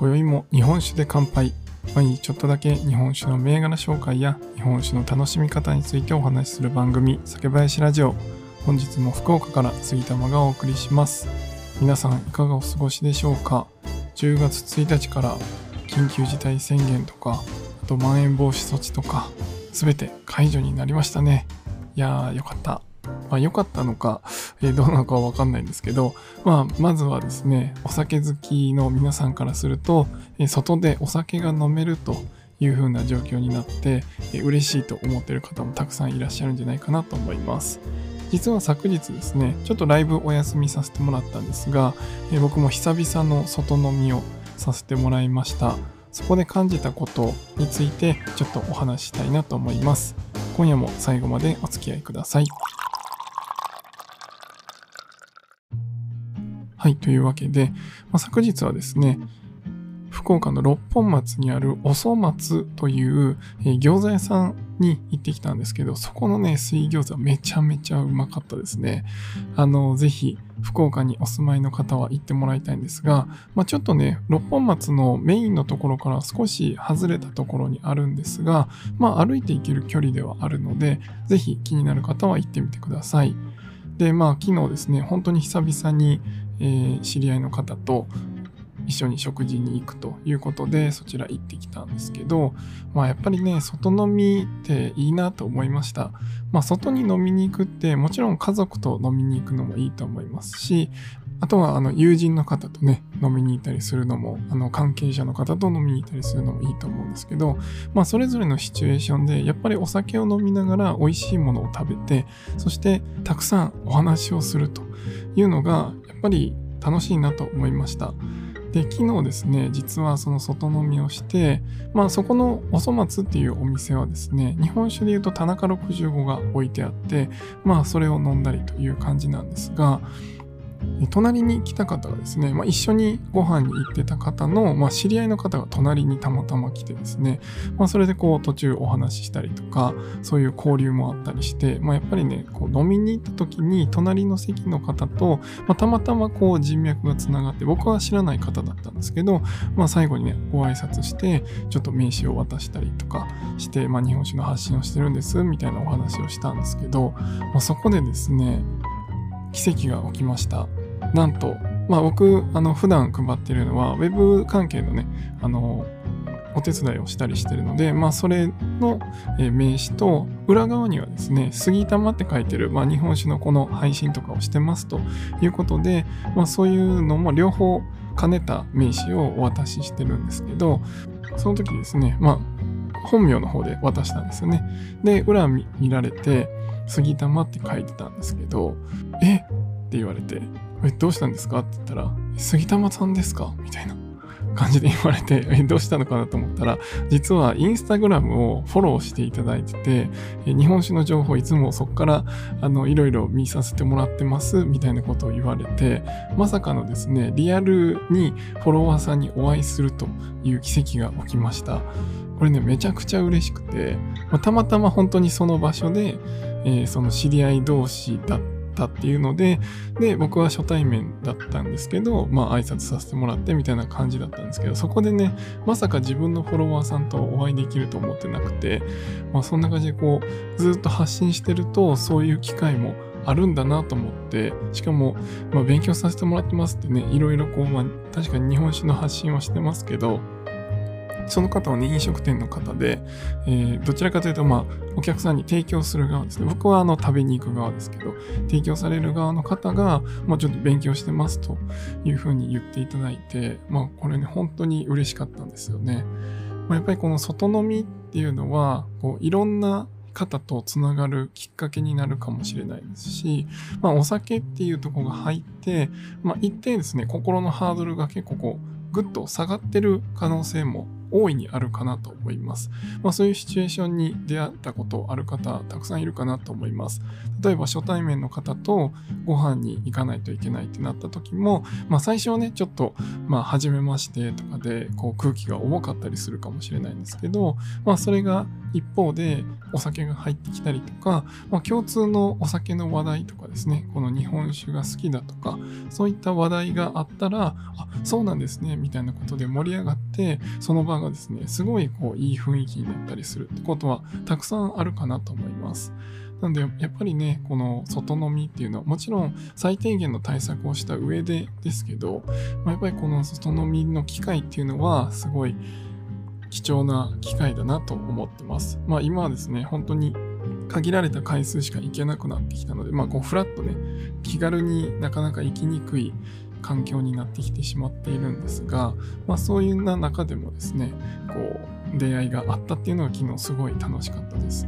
今宵も日本酒で乾杯。毎日ちょっとだけ日本酒の銘柄紹介や日本酒の楽しみ方についてお話しする番組酒林ラジオ。本日も福岡から杉玉がお送りします。皆さんいかがお過ごしでしょうか？10月1日から緊急事態宣言とかあとまん延防止措置とか全て解除になりましたね。いやーよかった。まあ、良かったのか、えー、どうなのかはわかんないんですけど、まあ、まずはですね、お酒好きの皆さんからすると、えー、外でお酒が飲めるという風な状況になって、えー、嬉しいと思ってる方もたくさんいらっしゃるんじゃないかなと思います。実は昨日ですね、ちょっとライブお休みさせてもらったんですが、えー、僕も久々の外飲みをさせてもらいました。そこで感じたことについてちょっとお話ししたいなと思います。今夜も最後までお付き合いください。い、というわけで、まあ、昨日はですね、福岡の六本松にあるおそ松という、えー、餃子屋さんに行ってきたんですけど、そこのね、水餃子めちゃめちゃうまかったですね。あの、ぜひ、福岡にお住まいの方は行ってもらいたいんですが、まあ、ちょっとね、六本松のメインのところから少し外れたところにあるんですが、まあ、歩いて行ける距離ではあるので、ぜひ気になる方は行ってみてください。で、まあ、昨日ですね、本当に久々に、えー、知り合いの方と一緒に食事に行くということでそちら行ってきたんですけど、まあやっぱりね、外飲みっていいなと思いました。まあ外に飲みに行くってもちろん家族と飲みに行くのもいいと思いますし、あとはあの友人の方とね、飲みに行ったりするのも、あの関係者の方と飲みに行ったりするのもいいと思うんですけど、まあそれぞれのシチュエーションでやっぱりお酒を飲みながら美味しいものを食べて、そしてたくさんお話をするというのがぱり楽しいなと思いました。で、昨日ですね、実はその外飲みをして、まあそこのおそ松っていうお店はですね、日本酒でいうと田中65が置いてあって、まあそれを飲んだりという感じなんですが、隣に来た方がですね、まあ、一緒にご飯に行ってた方の、まあ、知り合いの方が隣にたまたま来てですね、まあ、それでこう途中お話ししたりとか、そういう交流もあったりして、まあ、やっぱりね、こう飲みに行った時に隣の席の方と、まあ、たまたまこう人脈がつながって、僕は知らない方だったんですけど、まあ、最後にね、ご挨拶して、ちょっと名刺を渡したりとかして、まあ、日本酒の発信をしてるんです、みたいなお話をしたんですけど、まあ、そこでですね、奇跡が起きました。なんと、まあ僕、あの、普段配ってるのは、ウェブ関係のね、あの、お手伝いをしたりしてるので、まあそれの名刺と、裏側にはですね、杉玉って書いてる、まあ日本酒のこの配信とかをしてますということで、まあそういうのも両方兼ねた名刺をお渡ししてるんですけど、その時ですね、まあ本名の方で渡したんですよね。で、裏見られて、杉玉って書いてたんですけど、え？って言われて、え、どうしたんですか？って言ったら、杉玉さんですか？みたいな感じで言われて、え、どうしたのかなと思ったら、実はインスタグラムをフォローしていただいてて、え日本酒の情報いつもそこから、あの、いろいろ見させてもらってます、みたいなことを言われて、まさかのですね、リアルにフォロワーさんにお会いするという奇跡が起きました。これね、めちゃくちゃ嬉しくて、まあ、たまたま本当にその場所で、えー、その知り合い同士だったっていうので、で、僕は初対面だったんですけど、まあ挨拶させてもらってみたいな感じだったんですけど、そこでね、まさか自分のフォロワーさんとお会いできると思ってなくて、まあそんな感じでこう、ずっと発信してると、そういう機会もあるんだなと思って、しかも、まあ、勉強させてもらってますってね、いろいろこう、まあ確かに日本史の発信はしてますけど、その方はね、飲食店の方で、えー、どちらかというと、まあ、お客さんに提供する側ですね。僕はあの、食べに行く側ですけど、提供される側の方が、まあ、ちょっと勉強してますというふうに言っていただいて、まあ、これね、本当に嬉しかったんですよね。まあ、やっぱりこの外飲みっていうのは、こう、いろんな方とつながるきっかけになるかもしれないですし、まあ、お酒っていうとこが入って、まあ、一定ですね、心のハードルが結構こう、ぐっと下がってる可能性も大いにあるかなと思います。まあ、そういうシチュエーションに出会ったことある方、たくさんいるかなと思います。例えば初対面の方とご飯に行かないといけないってなった時も、まあ、最初はね、ちょっと、まあ、初めましてとかで、こう空気が重かったりするかもしれないんですけど、まあ、それが一方でお酒が入ってきたりとか、まあ、共通のお酒の話題とかですね、この日本酒が好きだとか、そういった話題があったら、あ、そうなんですね、みたいなことで盛り上がって、その場ががですね、すごいこういい雰囲気になったりするってことはたくさんあるかなと思います。なんで、やっぱりね、この外飲みっていうのは、もちろん最低限の対策をした上でですけど、まあ、やっぱりこの外飲みの機会っていうのは、すごい貴重な機会だなと思ってます。まあ今はですね、本当に限られた回数しか行けなくなってきたので、まあこうフラッとね、気軽になかなか行きにくい環境になってきてしまっているんですが、まあそういうな中でもですね、こう出会いがあったっていうのは昨日すごい楽しかったです。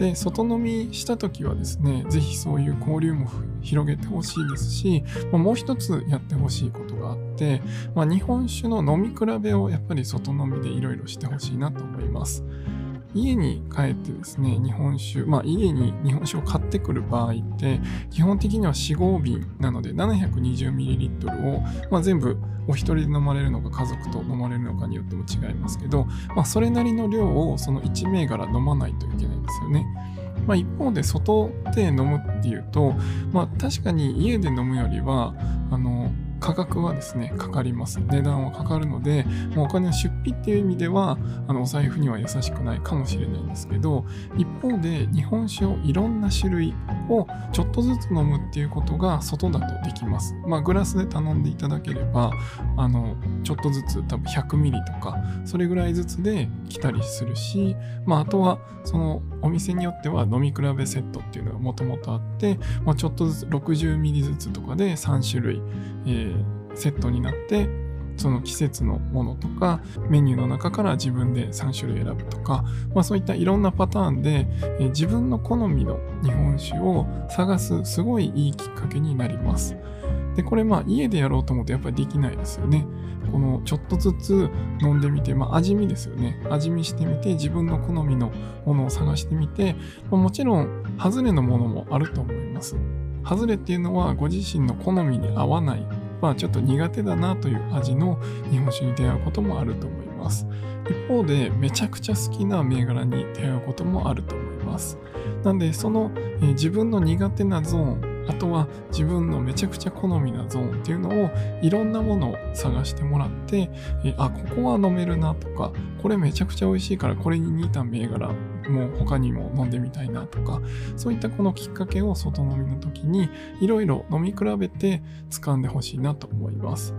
で、外飲みした時はですね、ぜひそういう交流も広げてほしいですし、まあ、もう一つやってほしいことがあって、まあ、日本酒の飲み比べをやっぱり外飲みでいろいろしてほしいなと思います。家に帰ってですね、日本酒、まあ家に日本酒を買ってくる場合って、基本的には4、5瓶なので 720ml を、まあ、全部お一人で飲まれるのか家族と飲まれるのかによっても違いますけど、まあそれなりの量をその1銘柄飲まないといけないんですよね。まあ、一方で外で飲むっていうと、まあ、確かに家で飲むよりはあの価格はですね、かかります。値段はかかるので、もうお金の出費っていう意味では、あの、お財布には優しくないかもしれないんですけど、一方で日本酒をいろんな種類をちょっとずつ飲むっていうことが外だとできます。まあ、グラスで頼んでいただければ、あの、ちょっとずつ多分100ミリとか、それぐらいずつで来たりするし、まあ、あとは、その、お店によっては飲み比べセットっていうのがもともとあって、まあ、ちょっとずつ60ミリずつとかで3種類、えー、セットになってその季節のものとかメニューの中から自分で3種類選ぶとか、まあ、そういったいろんなパターンで、え、自分の好みの日本酒を探すすごいいいきっかけになります。で、これまあ家でやろうと思うとやっぱりできないですよね。このちょっとずつ飲んでみて、まあ味見ですよね。味見してみて自分の好みのものを探してみて、まあ、もちろん外れのものもあると思います。外れっていうのはご自身の好みに合わない、まあちょっと苦手だなという味の日本酒に出会うこともあると思います。一方でめちゃくちゃ好きな銘柄に出会うこともあると思います。なんでその、えー、自分の苦手なゾーンあとは自分のめちゃくちゃ好みなゾーンっていうのをいろんなものを探してもらって、えあ、ここは飲めるなとか、これめちゃくちゃ美味しいからこれに似た銘柄もう他にも飲んでみたいなとか、そういったこのきっかけを外飲みの時にいろいろ飲み比べて掴んでほしいなと思います。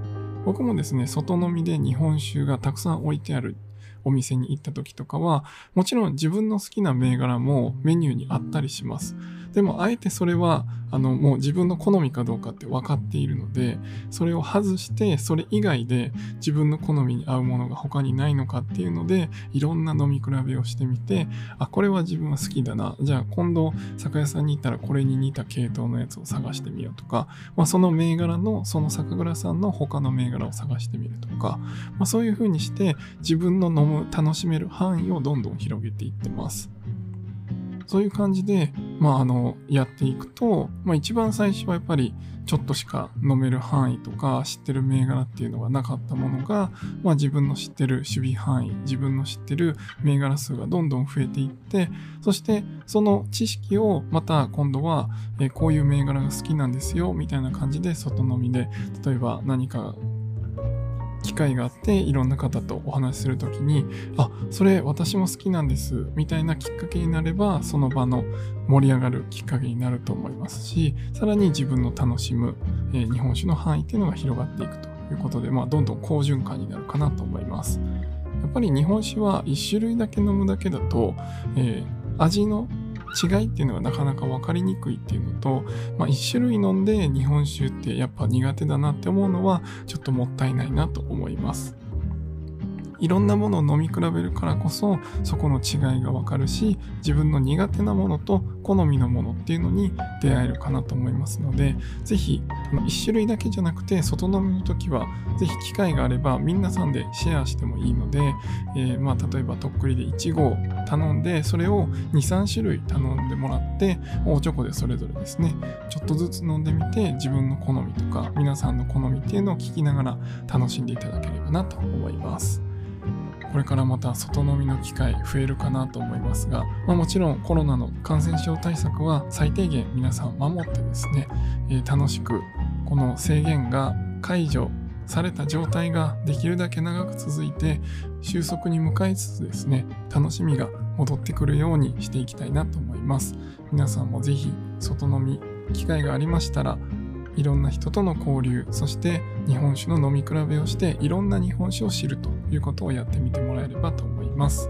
僕もですね、外飲みで日本酒がたくさん置いてあるお店に行った時とかは、もちろん自分の好きな銘柄もメニューにあったりします。でも、あえてそれは、あの、もう自分の好みかどうかって分かっているので、それを外して、それ以外で自分の好みに合うものが他にないのかっていうので、いろんな飲み比べをしてみて、あ、これは自分は好きだな。じゃあ今度、酒屋さんに行ったらこれに似た系統のやつを探してみようとか、まあ、その銘柄の、その酒蔵さんの他の銘柄を探してみるとか、まあ、そういう風にして自分の飲む、楽しめる範囲をどんどん広げていってます。そういう感じで、まあ、あの、やっていくと、まあ、一番最初はやっぱり、ちょっとしか飲める範囲とか、知ってる銘柄っていうのがなかったものが、まあ、自分の知ってる守備範囲、自分の知ってる銘柄数がどんどん増えていって、そして、その知識をまた今度は、えこういう銘柄が好きなんですよ、みたいな感じで外飲みで、例えば何か機会があっていろんな方とお話しする時にあそれ私も好きなんですみたいなきっかけになればその場の盛り上がるきっかけになると思いますしさらに自分の楽しむ、えー、日本酒の範囲っていうのが広がっていくということで、まあ、どんどん好循環になるかなと思います。やっぱり日本酒は1種類だけ飲むだけだと、えー、味の違いっていうのがなかなか分かりにくいっていうのと、まあ、1種類飲んで日本酒ってやっぱ苦手だなって思うのはちょっともったいないなと思います。いろんなものを飲み比べるからこそそこの違いがわかるし自分の苦手なものと好みのものっていうのに出会えるかなと思いますので是非1種類だけじゃなくて外飲みの時は是非機会があれば皆さんでシェアしてもいいので、えー、まあ例えばとっくりで1合頼んでそれを23種類頼んでもらっておチョコでそれぞれですねちょっとずつ飲んでみて自分の好みとか皆さんの好みっていうのを聞きながら楽しんでいただければなと思います。これからまた外飲みの機会増えるかなと思いますが、まあ、もちろんコロナの感染症対策は最低限皆さん守ってですね、えー、楽しくこの制限が解除された状態ができるだけ長く続いて収束に向かいつつですね楽しみが戻ってくるようにしていきたいなと思います。皆さんもぜひ外飲み機会がありましたらいろんな人との交流そして日本酒の飲み比べをしていろんな日本酒を知るということをやってみてもらえればと思います。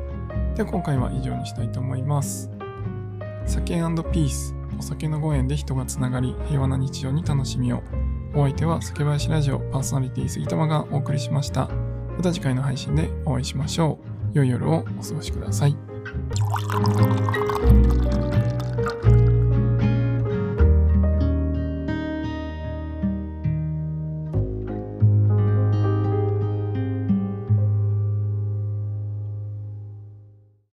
では今回は以上にしたいと思います。酒ピース。お酒のご縁で人がつながり平和な日常に楽しみを。お相手は酒林ラジオパーソナリティ杉玉がお送りしました。また次回の配信でお会いしましょう。良い夜をお過ごしください。